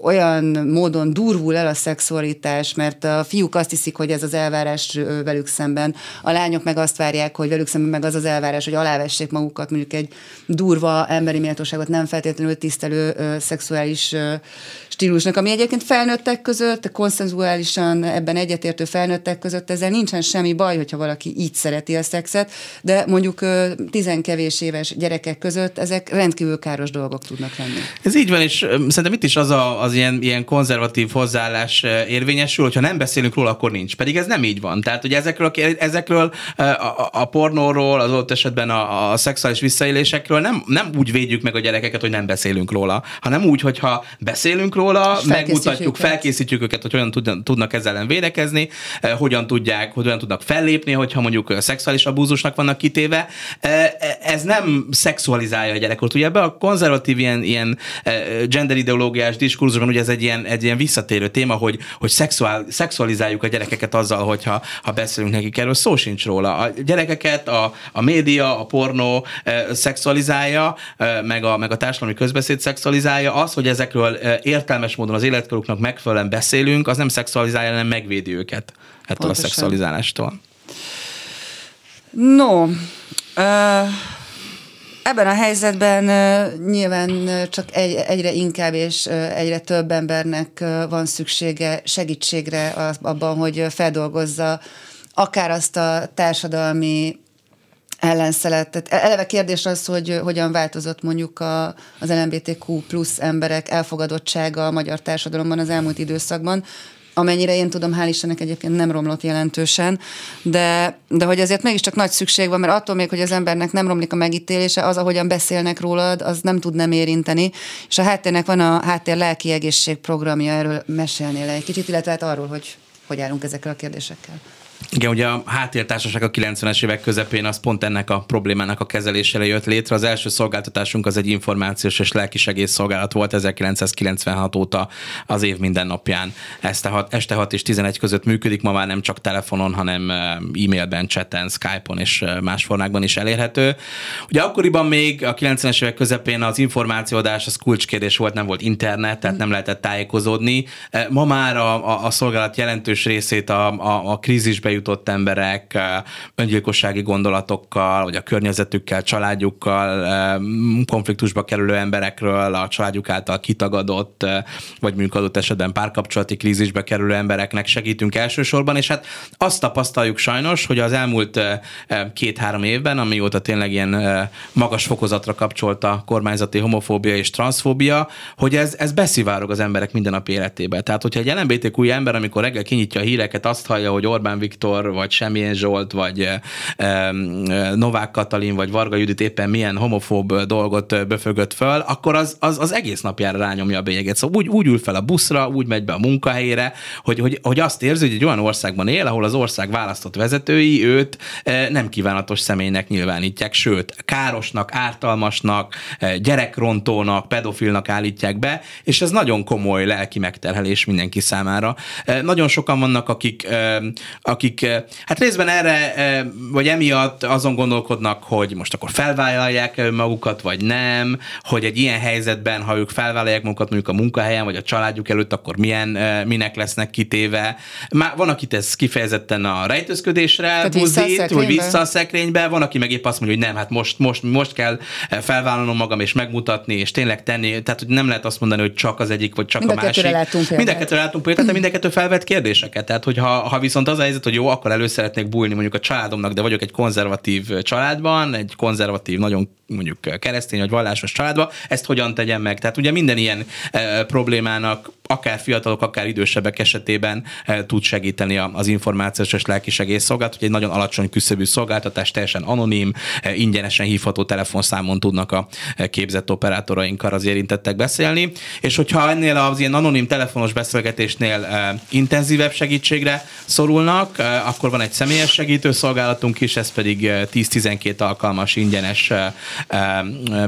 olyan módon durvul el a szexualitás, mert a fiúk azt hiszik, hogy ez az elvárás velük szemben, a lányok meg azt várják, hogy velük szemben meg az az elvárás, hogy alávessék magukat, mondjuk egy durva emberi méltóságot nem feltétlenül tisztelő szexuális stílusnak, ami egyébként felnőttek között, konszenzuálisan ebben egyetértő felnőttek között, ezzel nincsen semmi baj, hogyha valaki így szereti a szexet, de mondjuk tizenkevés éves gyerekek között ezek rendkívül káros dolgok tudnak lenni. Ez így van, és szerintem itt is az a, az ilyen, ilyen konzervatív hozzáállás érvényesül, hogyha nem beszélünk róla, akkor nincs. Pedig ez nem így van. Tehát, hogy ezekről, ezekről a, a, pornóról, az ott esetben a, a szexuális visszaélésekről nem, nem úgy védjük meg a gyerekeket, hogy nem beszélünk róla, hanem úgy, hogyha beszélünk róla, róla, megmutatjuk, felkészítjük őket, hogy hogyan tudnak ezzel ellen védekezni, eh, hogyan tudják, hogyan tudnak fellépni, hogyha mondjuk eh, szexuális abúzusnak vannak kitéve. Eh, ez nem szexualizálja a gyerekot. Ugye ebbe a konzervatív ilyen, ilyen gender ideológiás diskurzusban ugye ez egy ilyen, egy ilyen visszatérő téma, hogy, hogy szexuál, szexualizáljuk a gyerekeket azzal, hogyha ha beszélünk nekik erről, szó sincs róla. A gyerekeket a, a média, a pornó szexualizálja, meg a, meg a társadalmi közbeszéd szexualizálja, az, hogy ezekről értelmes értelmes módon az életkoruknak megfelelően beszélünk, az nem szexualizálja, hanem megvédi őket ettől Pontosan. a szexualizálástól. No, uh, ebben a helyzetben uh, nyilván csak egy, egyre inkább és egyre több embernek van szüksége segítségre az, abban, hogy feldolgozza akár azt a társadalmi ellenszelet. Tehát eleve kérdés az, hogy hogyan változott mondjuk a, az LMBTQ plusz emberek elfogadottsága a magyar társadalomban az elmúlt időszakban, amennyire én tudom, hál' Istennek egyébként nem romlott jelentősen, de, de hogy azért mégiscsak nagy szükség van, mert attól még, hogy az embernek nem romlik a megítélése, az, ahogyan beszélnek rólad, az nem tud nem érinteni, és a háttérnek van a háttér lelki egészség programja, erről mesélnél egy kicsit, illetve hát arról, hogy hogy állunk ezekkel a kérdésekkel. Igen, ugye a háttértársaság a 90-es évek közepén az pont ennek a problémának a kezelésére jött létre. Az első szolgáltatásunk az egy információs és lelkisegész szolgálat volt 1996 óta az év minden napján. Este 6, este 6 és 11 között működik, ma már nem csak telefonon, hanem e-mailben, chaten, Skype-on és más formákban is elérhető. Ugye akkoriban még a 90-es évek közepén az információadás az kulcskérdés volt, nem volt internet, tehát nem lehetett tájékozódni. Ma már a, a, a szolgálat jelentős részét a, a, a krízisbe jutott emberek öngyilkossági gondolatokkal, vagy a környezetükkel, családjukkal, konfliktusba kerülő emberekről, a családjuk által kitagadott, vagy adott esetben párkapcsolati krízisbe kerülő embereknek segítünk elsősorban, és hát azt tapasztaljuk sajnos, hogy az elmúlt két-három évben, amióta tényleg ilyen magas fokozatra kapcsolt a kormányzati homofóbia és transzfóbia, hogy ez, ez beszivárog az emberek mindennapi életébe. Tehát, hogyha egy LMBTQ ember, amikor reggel kinyitja a híreket, azt hallja, hogy Orbán Viktor Viktor, vagy Semmilyen Zsolt, vagy eh, eh, Novák Katalin, vagy Varga Judit éppen milyen homofób dolgot befögött föl, akkor az, az, az egész napjára rányomja a bélyeget. Szóval úgy, úgy ül fel a buszra, úgy megy be a munkahelyére, hogy, hogy, hogy azt érzi, hogy egy olyan országban él, ahol az ország választott vezetői őt eh, nem kívánatos személynek nyilvánítják, sőt, károsnak, ártalmasnak, gyerekrontónak, pedofilnak állítják be, és ez nagyon komoly lelki megterhelés mindenki számára. Nagyon sokan vannak, akik, akik akik hát részben erre, vagy emiatt azon gondolkodnak, hogy most akkor felvállalják magukat, vagy nem, hogy egy ilyen helyzetben, ha ők felvállalják magukat mondjuk a munkahelyen, vagy a családjuk előtt, akkor milyen, minek lesznek kitéve. Már van, akit ez kifejezetten a rejtőzködésre buzdít, hogy vissza a szekrénybe, van, aki meg épp azt mondja, hogy nem, hát most, most, most kell felvállalnom magam, és megmutatni, és tényleg tenni, tehát hogy nem lehet azt mondani, hogy csak az egyik, vagy csak mind a, a másik. Látunk mind a kettőre látunk példát, de mind a kettő felvet kérdéseket. Tehát, hogy ha, ha viszont az a helyzet, hogy jó, akkor elő szeretnék bújni mondjuk a családomnak, de vagyok egy konzervatív családban, egy konzervatív, nagyon mondjuk keresztény vagy vallásos családba, ezt hogyan tegyem meg? Tehát ugye minden ilyen e, problémának akár fiatalok, akár idősebbek esetében e, tud segíteni az információs és lelki segélyszolgálat, hogy egy nagyon alacsony küszöbű szolgáltatás, teljesen anonim, e, ingyenesen hívható telefonszámon tudnak a képzett operátorainkkal az érintettek beszélni, és hogyha ennél az ilyen anonim telefonos beszélgetésnél e, intenzívebb segítségre szorulnak, e, akkor van egy személyes segítőszolgálatunk is, ez pedig 10-12 alkalmas ingyenes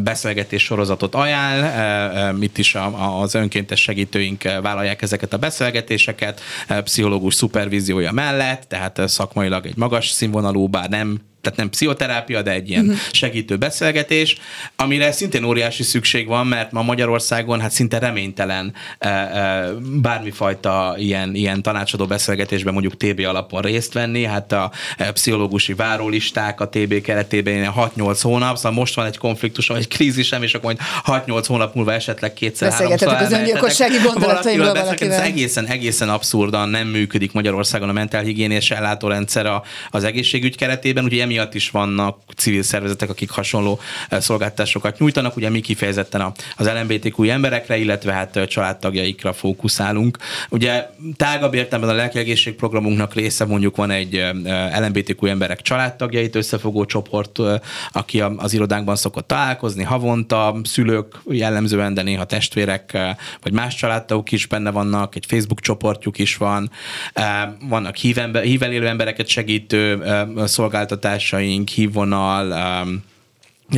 beszélgetés sorozatot ajánl. Itt is az önkéntes segítőink vállalják ezeket a beszélgetéseket, pszichológus szupervíziója mellett, tehát szakmailag egy magas színvonalú, bár nem tehát nem pszichoterápia, de egy ilyen uh-huh. segítő beszélgetés, amire szintén óriási szükség van, mert ma Magyarországon hát szinte reménytelen e, e, bármifajta ilyen, ilyen tanácsadó beszélgetésben mondjuk TB alapon részt venni, hát a e, pszichológusi várólisták a TB keretében 6-8 hónap, szóval most van egy konfliktus, vagy egy krízisem, és akkor majd 6-8 hónap múlva esetleg kétszer háromszor az öngyilkossági gondolataimról valakivel. Ez egészen, egészen abszurdan nem működik Magyarországon a mentálhigiénés ellátórendszer az egészségügy keretében, ugye emiatt is vannak civil szervezetek, akik hasonló eh, szolgáltatásokat nyújtanak. Ugye mi kifejezetten az LMBTQ emberekre, illetve hát eh, családtagjaikra fókuszálunk. Ugye tágabb értelemben a lelkiegészség programunknak része mondjuk van egy eh, LMBTQ emberek családtagjait összefogó csoport, aki az irodánkban szokott találkozni havonta, szülők jellemzően, de néha testvérek, vagy más családtagok is benne vannak, egy Facebook csoportjuk is van, vannak hível élő embereket segítő szolgáltatás, szolgáltatásaink, hívvonal, um,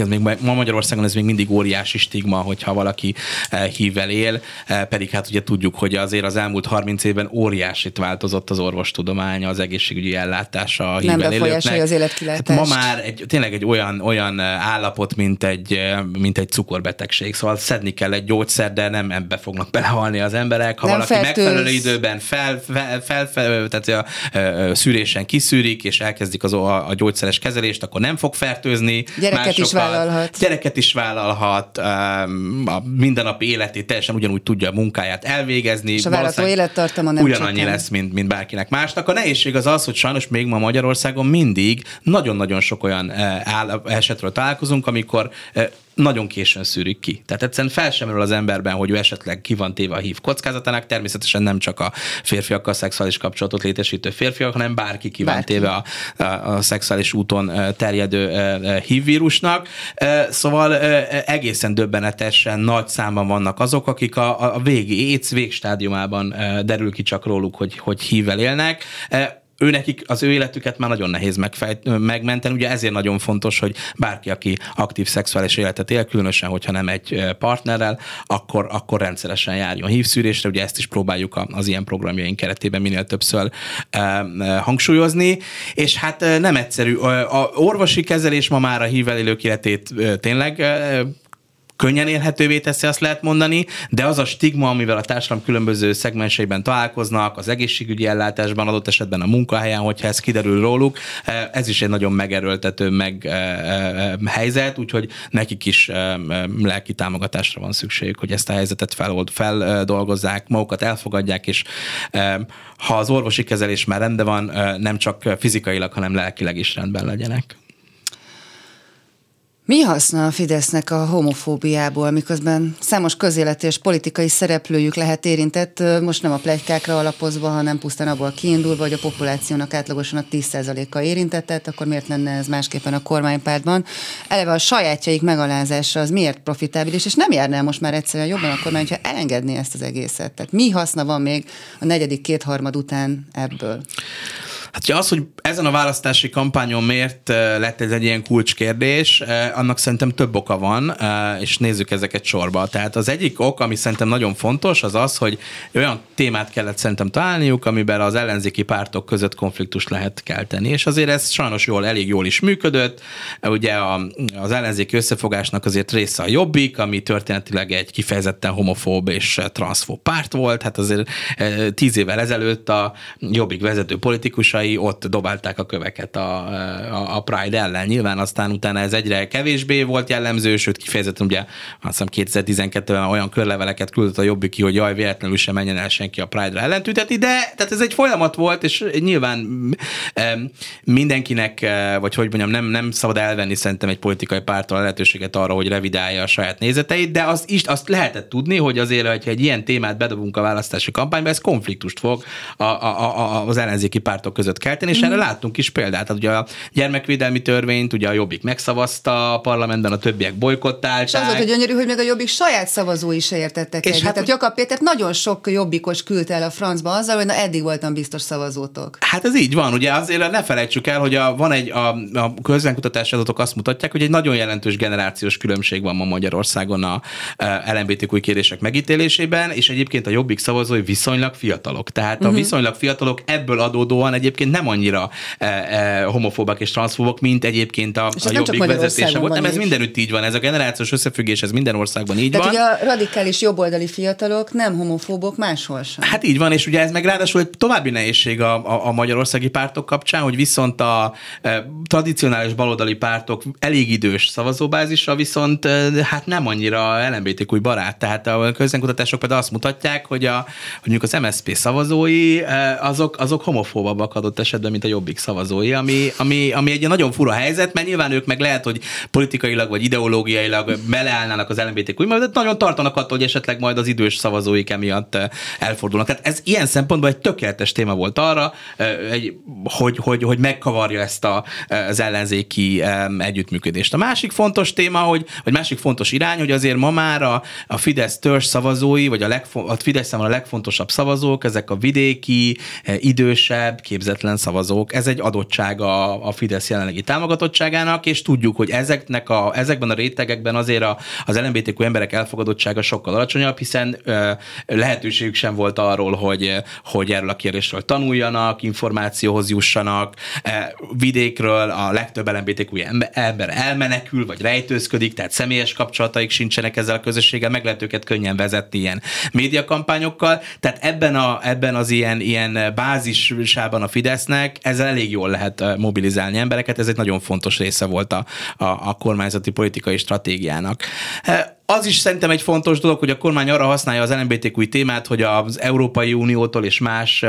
ez még ma Magyarországon ez még mindig óriási stigma, hogyha valaki eh, hívvel él, eh, pedig hát ugye tudjuk, hogy azért az elmúlt 30 évben óriásit változott az orvostudománya, az egészségügyi ellátása a Nem befolyásolja az életkilátást. Hát ma már egy, tényleg egy olyan, olyan eh, állapot, mint egy, mint egy cukorbetegség, szóval szedni kell egy gyógyszer, de nem ebbe fognak belehalni az emberek. Ha nem valaki feltőz. megfelelő időben fel, fel, fel, fel tehát a, a, a szűrésen kiszűrik, és elkezdik az, a, a gyógyszeres kezelést, akkor nem fog fertőzni. Gyereket is vállalhat. Gyereket is vállalhat, um, a mindennapi életét teljesen ugyanúgy tudja a munkáját elvégezni. És a várható élettartama nem Ugyanannyi csökken. lesz, mint, mint bárkinek másnak. A nehézség az az, hogy sajnos még ma Magyarországon mindig nagyon-nagyon sok olyan eh, esetről találkozunk, amikor eh, nagyon későn szűrik ki. Tehát egyszerűen fel sem az emberben, hogy ő esetleg ki van téve a hív kockázatának, természetesen nem csak a férfiakkal szexuális kapcsolatot létesítő férfiak, hanem bárki ki van téve a, a, a szexuális úton terjedő hívvírusnak. Szóval egészen döbbenetesen nagy számban vannak azok, akik a, a végi, éjsz végstádiumában derül ki csak róluk, hogy, hogy hívvel élnek ő nekik az ő életüket már nagyon nehéz megfejt, megmenteni, ugye ezért nagyon fontos, hogy bárki, aki aktív szexuális életet él, különösen, hogyha nem egy partnerrel, akkor, akkor rendszeresen járjon hívszűrésre, ugye ezt is próbáljuk az ilyen programjaink keretében minél többször hangsúlyozni, és hát nem egyszerű. A orvosi kezelés ma már a hívelélők életét tényleg könnyen élhetővé teszi, azt lehet mondani, de az a stigma, amivel a társadalom különböző szegmenseiben találkoznak, az egészségügyi ellátásban, adott esetben a munkahelyen, hogyha ez kiderül róluk, eh, ez is egy nagyon megerőltető meg eh, eh, helyzet, úgyhogy nekik is lelki támogatásra van szükség, hogy ezt a helyzetet felold, feldolgozzák, magukat elfogadják, és ha az orvosi kezelés már rendben van, nem csak fizikailag, hanem lelkileg is rendben legyenek. Mi haszna a Fidesznek a homofóbiából, miközben számos közéleti és politikai szereplőjük lehet érintett, most nem a plegykákra alapozva, hanem pusztán abból kiindulva, hogy a populációnak átlagosan a 10%-a érintett, akkor miért lenne ez másképpen a kormánypártban? Eleve a sajátjaik megalázása az miért profitábilis, és nem járná most már egyszerűen jobban a kormány, ha elengedné ezt az egészet. Tehát mi haszna van még a negyedik kétharmad után ebből? Hát az, hogy ezen a választási kampányon miért lett ez egy ilyen kulcskérdés, annak szerintem több oka van, és nézzük ezeket sorba. Tehát az egyik ok, ami szerintem nagyon fontos, az az, hogy olyan témát kellett szerintem találniuk, amiben az ellenzéki pártok között konfliktust lehet kelteni, és azért ez sajnos jól, elég jól is működött. Ugye a, az ellenzéki összefogásnak azért része a jobbik, ami történetileg egy kifejezetten homofób és transzfób párt volt, hát azért tíz évvel ezelőtt a jobbik vezető politikusai ott dobálták a köveket a, a, a Pride ellen. Nyilván aztán utána ez egyre kevésbé volt jellemző, sőt kifejezetten ugye azt hiszem 2012-ben olyan körleveleket küldött a jobbik ki, hogy jaj, véletlenül sem menjen el senki a Pride-ra ellentüntetni, de tehát ez egy folyamat volt, és nyilván mindenkinek, vagy hogy mondjam, nem, nem szabad elvenni szerintem egy politikai pártól a lehetőséget arra, hogy revidálja a saját nézeteit, de azt, is, azt lehetett tudni, hogy azért, hogyha egy ilyen témát bedobunk a választási kampányba, ez konfliktust fog a, a, a, az ellenzéki pártok között kelteni, és mm. erre láttunk is példát. Tehát ugye a gyermekvédelmi törvényt, ugye a Jobbik megszavazta a parlamentben, a többiek bolykottálták. És az volt a gyönyörű, hogy még a Jobbik saját szavazói is értettek és egyet. Hát, Tehát Jakab Péter nagyon sok jobbikos küldte el a francba azzal, hogy na eddig voltam biztos szavazótok. Hát ez így van, ugye azért ne felejtsük el, hogy a, van egy, a, a közvenkutatási adatok azt mutatják, hogy egy nagyon jelentős generációs különbség van ma Magyarországon a, a LMBTQ kérések megítélésében, és egyébként a jobbik szavazói viszonylag fiatalok. Tehát uh-huh. a mhm. viszonylag fiatalok ebből adódóan egyébként nem annyira e, e, homofóbak és transzfóbak, mint egyébként a, a jobbik vezetése volt. Nem, ez mindenütt így van, ez a generációs összefüggés, ez minden országban így Tehát van. ugye a radikális jobboldali fiatalok nem homofóbok máshol sem. Hát így van, és ugye ez meg ráadásul egy további nehézség a, a, a magyarországi pártok kapcsán, hogy viszont a e, tradicionális baloldali pártok elég idős szavazóbázisra, viszont e, hát nem annyira LMBTQ barát. Tehát a közönkutatások például azt mutatják, hogy, a, hogy mondjuk az MSZP szavazói e, azok, azok homofóbabbak adott esetben, mint a Jobbik szavazói, ami, ami, ami egy nagyon fura helyzet, mert nyilván ők meg lehet, hogy politikailag vagy ideológiailag beleállnának az LMBTQ, de nagyon tartanak attól, hogy esetleg majd az idős szavazóik emiatt elfordulnak. Tehát ez ilyen szempontból egy tökéletes téma volt arra, hogy, hogy, hogy megkavarja ezt a, az ellenzéki együttműködést. A másik fontos téma, hogy, vagy másik fontos irány, hogy azért ma már a, a Fidesz törzs szavazói, vagy a, legfo- a Fidesz a legfontosabb szavazók, ezek a vidéki, idősebb, képzetlen szavazók. Ez egy adottsága a Fidesz jelenlegi támogatottságának, és tudjuk, hogy ezeknek a, ezekben a rétegekben azért a, az LMBTQ emberek elfogadottsága sokkal alacsonyabb, hiszen ö, lehetőségük sem volt arról, hogy, hogy erről a kérdésről tanuljanak, információhoz jussanak. Vidékről a legtöbb LMBTQ ember elmenekül, vagy rejtőzködik, tehát személyes kapcsolataik sincsenek ezzel a közösséggel, meg lehet őket könnyen vezetni ilyen médiakampányokkal. Tehát ebben, a, ebben az ilyen, ilyen bázisában a Fidesznek ezzel elég jól lehet mobilizálni embereket, ez egy nagyon fontos része volt a, a, a kormányzati politikai stratégiának az is szerintem egy fontos dolog, hogy a kormány arra használja az LMBTQ témát, hogy az Európai Uniótól és más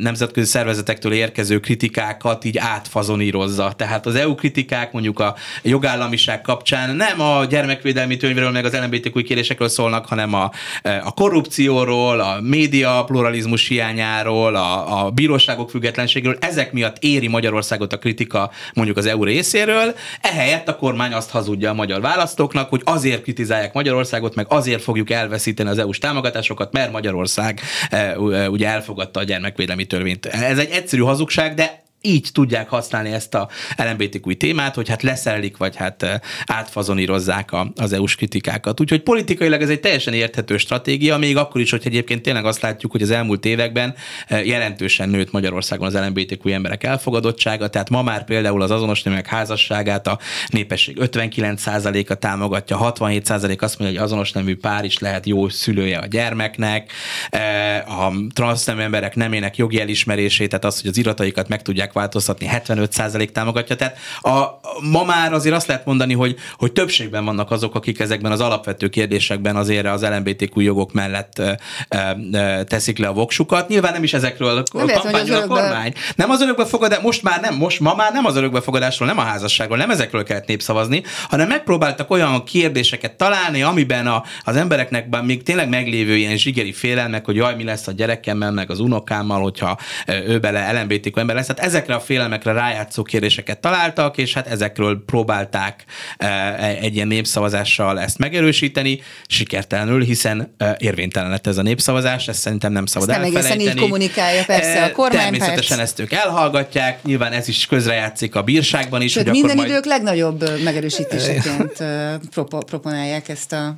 nemzetközi szervezetektől érkező kritikákat így átfazonírozza. Tehát az EU kritikák mondjuk a jogállamiság kapcsán nem a gyermekvédelmi törvényről, meg az LMBTQ kérésekről szólnak, hanem a, a korrupcióról, a média pluralizmus hiányáról, a, a bíróságok függetlenségről. Ezek miatt éri Magyarországot a kritika mondjuk az EU részéről. Ehelyett a kormány azt hazudja a magyar választóknak, hogy azért kritizálják kritizálják Magyarországot, meg azért fogjuk elveszíteni az EU-s támogatásokat, mert Magyarország e, ugye elfogadta a gyermekvédelmi törvényt. Ez egy egyszerű hazugság, de így tudják használni ezt a LMBTQ témát, hogy hát leszerelik, vagy hát átfazonírozzák a, az EU-s kritikákat. Úgyhogy politikailag ez egy teljesen érthető stratégia, még akkor is, hogy egyébként tényleg azt látjuk, hogy az elmúlt években jelentősen nőtt Magyarországon az LMBTQ emberek elfogadottsága, tehát ma már például az azonos nemek házasságát a népesség 59%-a támogatja, 67% azt mondja, hogy azonos nemű pár is lehet jó szülője a gyermeknek, a transznemű emberek nemének jogi elismerését, tehát az, hogy az irataikat meg tudják változtatni, 75% támogatja. Tehát a, ma már azért azt lehet mondani, hogy, hogy többségben vannak azok, akik ezekben az alapvető kérdésekben azért az LMBTQ jogok mellett e, e, teszik le a voksukat. Nyilván nem is ezekről nem kampányol a kormány. Nem az örökbefogadás, most már nem, most ma már nem az örökbefogadásról, nem a házasságról, nem ezekről kellett népszavazni, hanem megpróbáltak olyan kérdéseket találni, amiben a, az embereknek még tényleg meglévő ilyen zsigeri félelmek, hogy jaj, mi lesz a gyerekemmel, meg az unokámmal, hogyha ő bele LMBTQ ember lesz. Hát ezekre a félelmekre rájátszó kérdéseket találtak, és hát ezekről próbálták egy ilyen népszavazással ezt megerősíteni, sikertelenül, hiszen érvénytelen lett ez a népszavazás, ezt szerintem nem szabad ezt nem elfelejteni. egészen így kommunikálja persze a kormány. Természetesen ezt ők elhallgatják, nyilván ez is közrejátszik a bírságban is. Sőt, minden majd... idők legnagyobb megerősítéseként proponálják ezt a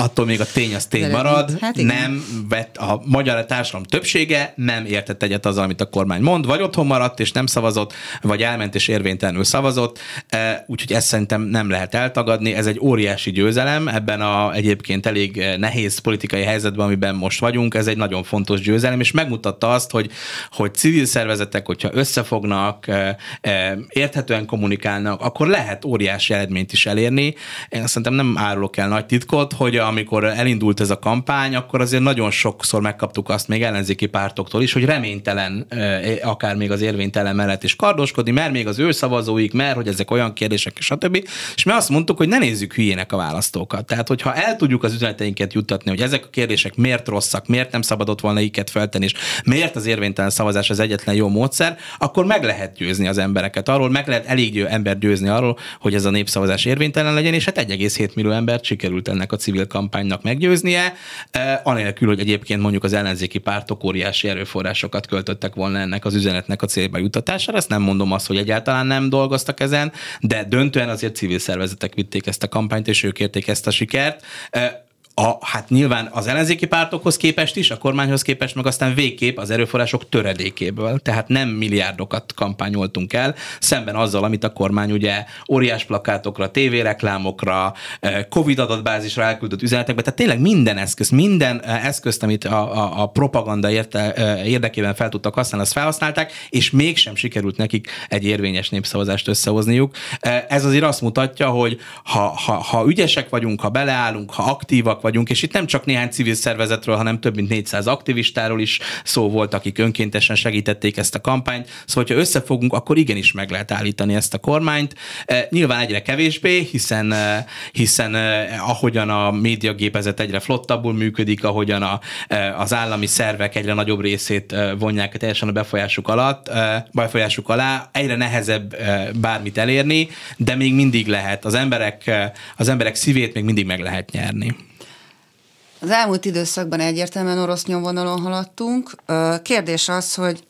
attól még a tény az tény marad, hát nem vett a magyar társadalom többsége nem értett egyet azzal, amit a kormány mond, vagy otthon maradt és nem szavazott, vagy elment és érvénytelenül szavazott, e, úgyhogy ezt szerintem nem lehet eltagadni, ez egy óriási győzelem ebben a egyébként elég nehéz politikai helyzetben, amiben most vagyunk, ez egy nagyon fontos győzelem, és megmutatta azt, hogy, hogy civil szervezetek, hogyha összefognak, e, e, érthetően kommunikálnak, akkor lehet óriási eredményt is elérni. Én szerintem nem árulok el nagy titkot, hogy a amikor elindult ez a kampány, akkor azért nagyon sokszor megkaptuk azt még ellenzéki pártoktól is, hogy reménytelen, akár még az érvénytelen mellett is kardoskodni, mert még az ő szavazóik, mert hogy ezek olyan kérdések, stb. És mi azt mondtuk, hogy ne nézzük hülyének a választókat. Tehát, hogyha el tudjuk az üzeneteinket juttatni, hogy ezek a kérdések miért rosszak, miért nem szabadott volna iket feltenni, és miért az érvénytelen szavazás az egyetlen jó módszer, akkor meg lehet győzni az embereket arról, meg lehet elég ember győzni arról, hogy ez a népszavazás érvénytelen legyen, és hát 1,7 millió embert sikerült ennek a civil kampánynak meggyőznie, eh, anélkül, hogy egyébként mondjuk az ellenzéki pártok óriási erőforrásokat költöttek volna ennek az üzenetnek a célba juttatására. Ezt nem mondom azt, hogy egyáltalán nem dolgoztak ezen, de döntően azért civil szervezetek vitték ezt a kampányt, és ők érték ezt a sikert eh, a, hát nyilván az ellenzéki pártokhoz képest is, a kormányhoz képest, meg aztán végképp az erőforrások töredékéből, tehát nem milliárdokat kampányoltunk el, szemben azzal, amit a kormány ugye óriás plakátokra, tévéreklámokra, eh, Covid adatbázisra elküldött üzenetekbe, tehát tényleg minden eszköz, minden eh, eszközt, amit a, a, a propaganda érte, eh, érdekében fel tudtak használni, azt felhasználták, és mégsem sikerült nekik egy érvényes népszavazást összehozniuk. Ez azért azt mutatja, hogy ha, ha, ha ügyesek vagyunk, ha beleállunk, ha aktívak vagyunk, vagyunk, és itt nem csak néhány civil szervezetről, hanem több mint 400 aktivistáról is szó volt, akik önkéntesen segítették ezt a kampányt. Szóval, hogyha összefogunk, akkor igenis meg lehet állítani ezt a kormányt. E, nyilván egyre kevésbé, hiszen, e, hiszen e, ahogyan a médiagépezet egyre flottabbul működik, ahogyan a, az állami szervek egyre nagyobb részét vonják teljesen a befolyásuk alatt, befolyásuk alá, egyre nehezebb bármit elérni, de még mindig lehet. Az emberek, az emberek szívét még mindig meg lehet nyerni. Az elmúlt időszakban egyértelműen orosz nyomvonalon haladtunk. Kérdés az, hogy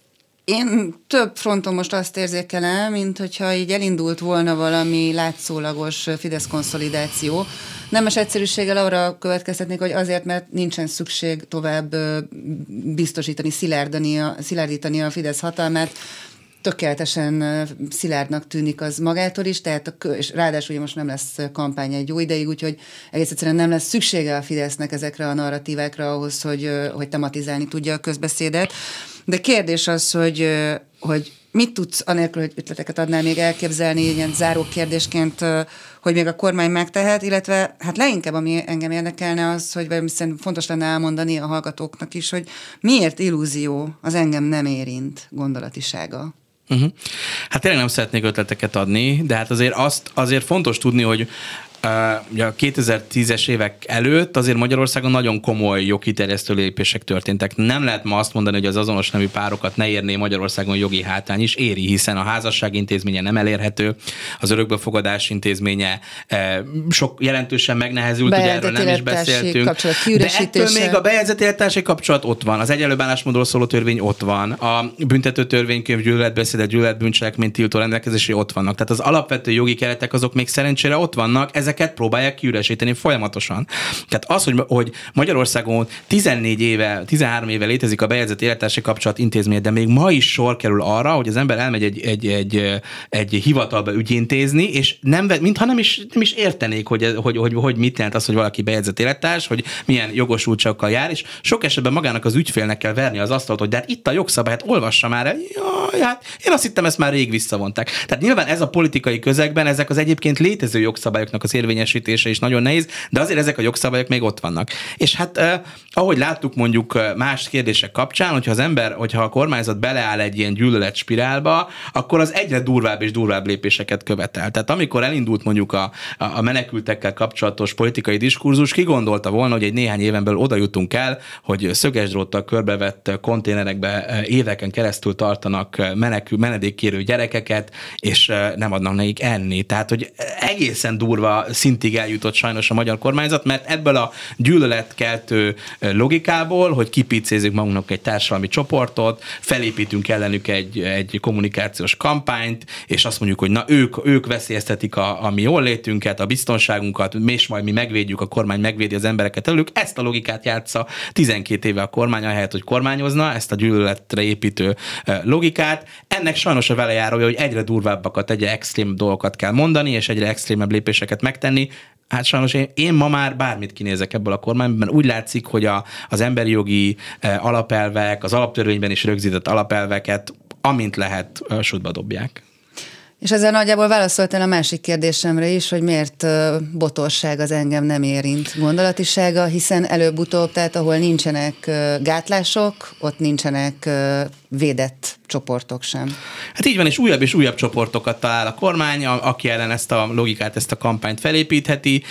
én több fronton most azt érzékelem, mint hogyha így elindult volna valami látszólagos Fidesz konszolidáció. Nemes egyszerűséggel arra következtetnék, hogy azért, mert nincsen szükség tovább biztosítani, szilárdítani a Fidesz hatalmát, tökéletesen szilárdnak tűnik az magától is, tehát a, és ráadásul ugye most nem lesz kampány egy jó ideig, úgyhogy egész egyszerűen nem lesz szüksége a Fidesznek ezekre a narratívákra ahhoz, hogy, hogy tematizálni tudja a közbeszédet. De kérdés az, hogy, hogy mit tudsz, anélkül, hogy ötleteket adnál még elképzelni, ilyen záró kérdésként, hogy még a kormány megtehet, illetve hát leginkább, ami engem érdekelne az, hogy szerintem fontos lenne elmondani a hallgatóknak is, hogy miért illúzió az engem nem érint gondolatisága. Uh-huh. Hát tényleg nem szeretnék ötleteket adni, de hát azért azt azért fontos tudni, hogy ugye a 2010-es évek előtt azért Magyarországon nagyon komoly jogkiterjesztő lépések történtek. Nem lehet ma azt mondani, hogy az azonos nemű párokat ne érné Magyarországon jogi hátrány is, éri, hiszen a házasság intézménye nem elérhető, az örökbefogadás intézménye sok jelentősen megnehezült, ugye erről nem is beszéltünk. De ettől még a bejegyzett kapcsolat ott van, az egyenlő bánásmódról szóló törvény ott van, a büntető törvénykönyv gyűlöletbeszédet, gyűlöletbűncselekmény tiltó rendelkezésé ott vannak. Tehát az alapvető jogi keretek azok még szerencsére ott vannak, ezek ezeket próbálják kiüresíteni folyamatosan. Tehát az, hogy, hogy Magyarországon 14 éve, 13 éve létezik a bejegyzett élettársi kapcsolat intézmény, de még ma is sor kerül arra, hogy az ember elmegy egy, egy, egy, egy hivatalba ügyintézni, és nem, mintha nem is, nem is értenék, hogy, hogy, hogy, hogy mit jelent az, hogy valaki bejegyzett élettárs, hogy milyen jogosultságokkal jár, és sok esetben magának az ügyfélnek kell verni az asztalt, hogy de hát itt a jogszabály, hát olvassa már el. Jaj, hát én azt hittem, ezt már rég visszavonták. Tehát nyilván ez a politikai közegben, ezek az egyébként létező jogszabályoknak az érvényesítése is nagyon nehéz, de azért ezek a jogszabályok még ott vannak. És hát eh, ahogy láttuk mondjuk más kérdések kapcsán, hogyha az ember, hogyha a kormányzat beleáll egy ilyen gyűlölet spirálba, akkor az egyre durvább és durvább lépéseket követel. Tehát amikor elindult mondjuk a, a menekültekkel kapcsolatos politikai diskurzus, ki gondolta volna, hogy egy néhány éven belül oda jutunk el, hogy szögesdróttal körbevett konténerekbe éveken keresztül tartanak menekül, menedékkérő gyerekeket, és nem adnak nekik enni. Tehát, hogy egészen durva szintig eljutott sajnos a magyar kormányzat, mert ebből a gyűlöletkeltő logikából, hogy kipicézzük magunknak egy társadalmi csoportot, felépítünk ellenük egy, egy kommunikációs kampányt, és azt mondjuk, hogy na ők, ők veszélyeztetik a, a mi jól létünket, a biztonságunkat, és majd mi megvédjük, a kormány megvédi az embereket előlük. Ezt a logikát játsza 12 éve a kormány, ahelyett, hogy kormányozna, ezt a gyűlöletre építő logikát. Ennek sajnos a velejárója, hogy egyre durvábbakat, egyre extrém dolgokat kell mondani, és egyre extrémebb lépéseket megtenni. Hát sajnos én, én ma már bármit kinézek ebből a kormányban, úgy látszik, hogy a, az emberi jogi alapelvek, az alaptörvényben is rögzített alapelveket, amint lehet, sútba dobják. És ezzel nagyjából válaszoltál a másik kérdésemre is, hogy miért botorság az engem nem érint gondolatisága, hiszen előbb-utóbb, tehát ahol nincsenek gátlások, ott nincsenek védett csoportok sem. Hát így van, és újabb és újabb csoportokat talál a kormány, aki ellen ezt a logikát, ezt a kampányt felépítheti.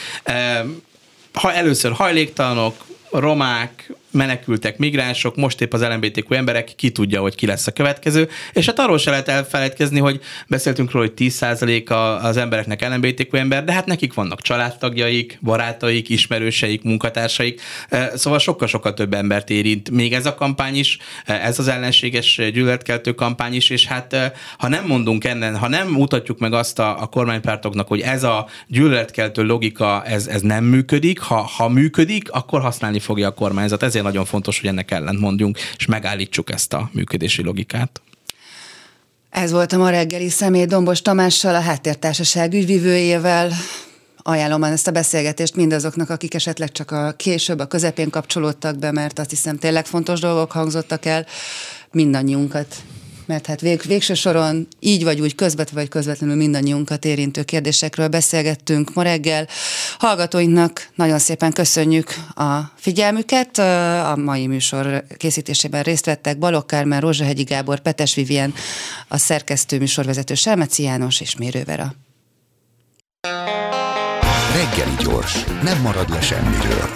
Ha először hajléktalanok, romák, menekültek, migránsok, most épp az LMBTQ emberek, ki tudja, hogy ki lesz a következő. És hát arról se lehet elfelejtkezni, hogy beszéltünk róla, hogy 10% az embereknek LMBTQ ember, de hát nekik vannak családtagjaik, barátaik, ismerőseik, munkatársaik, szóval sokkal-sokkal több embert érint. Még ez a kampány is, ez az ellenséges gyűlöletkeltő kampány is, és hát ha nem mondunk ennen, ha nem mutatjuk meg azt a, a kormánypártoknak, hogy ez a gyűlöletkeltő logika, ez, ez nem működik, ha, ha működik, akkor használni fogja a kormányzat. Ezért nagyon fontos, hogy ennek ellent mondjunk, és megállítsuk ezt a működési logikát. Ez volt a ma reggeli személy Dombos Tamással, a Háttértársaság ügyvivőjével. Ajánlom ezt a beszélgetést mindazoknak, akik esetleg csak a később, a közepén kapcsolódtak be, mert azt hiszem tényleg fontos dolgok hangzottak el mindannyiunkat mert hát vég, végső soron így vagy úgy közvetve vagy közvetlenül mindannyiunkat érintő kérdésekről beszélgettünk ma reggel. Hallgatóinknak nagyon szépen köszönjük a figyelmüket. A mai műsor készítésében részt vettek Balogh Kármán, Rózsahegyi Gábor, Petes Vivien, a szerkesztő műsorvezető Selmeci János és Mérővera. Reggeli gyors, nem marad le semmiről.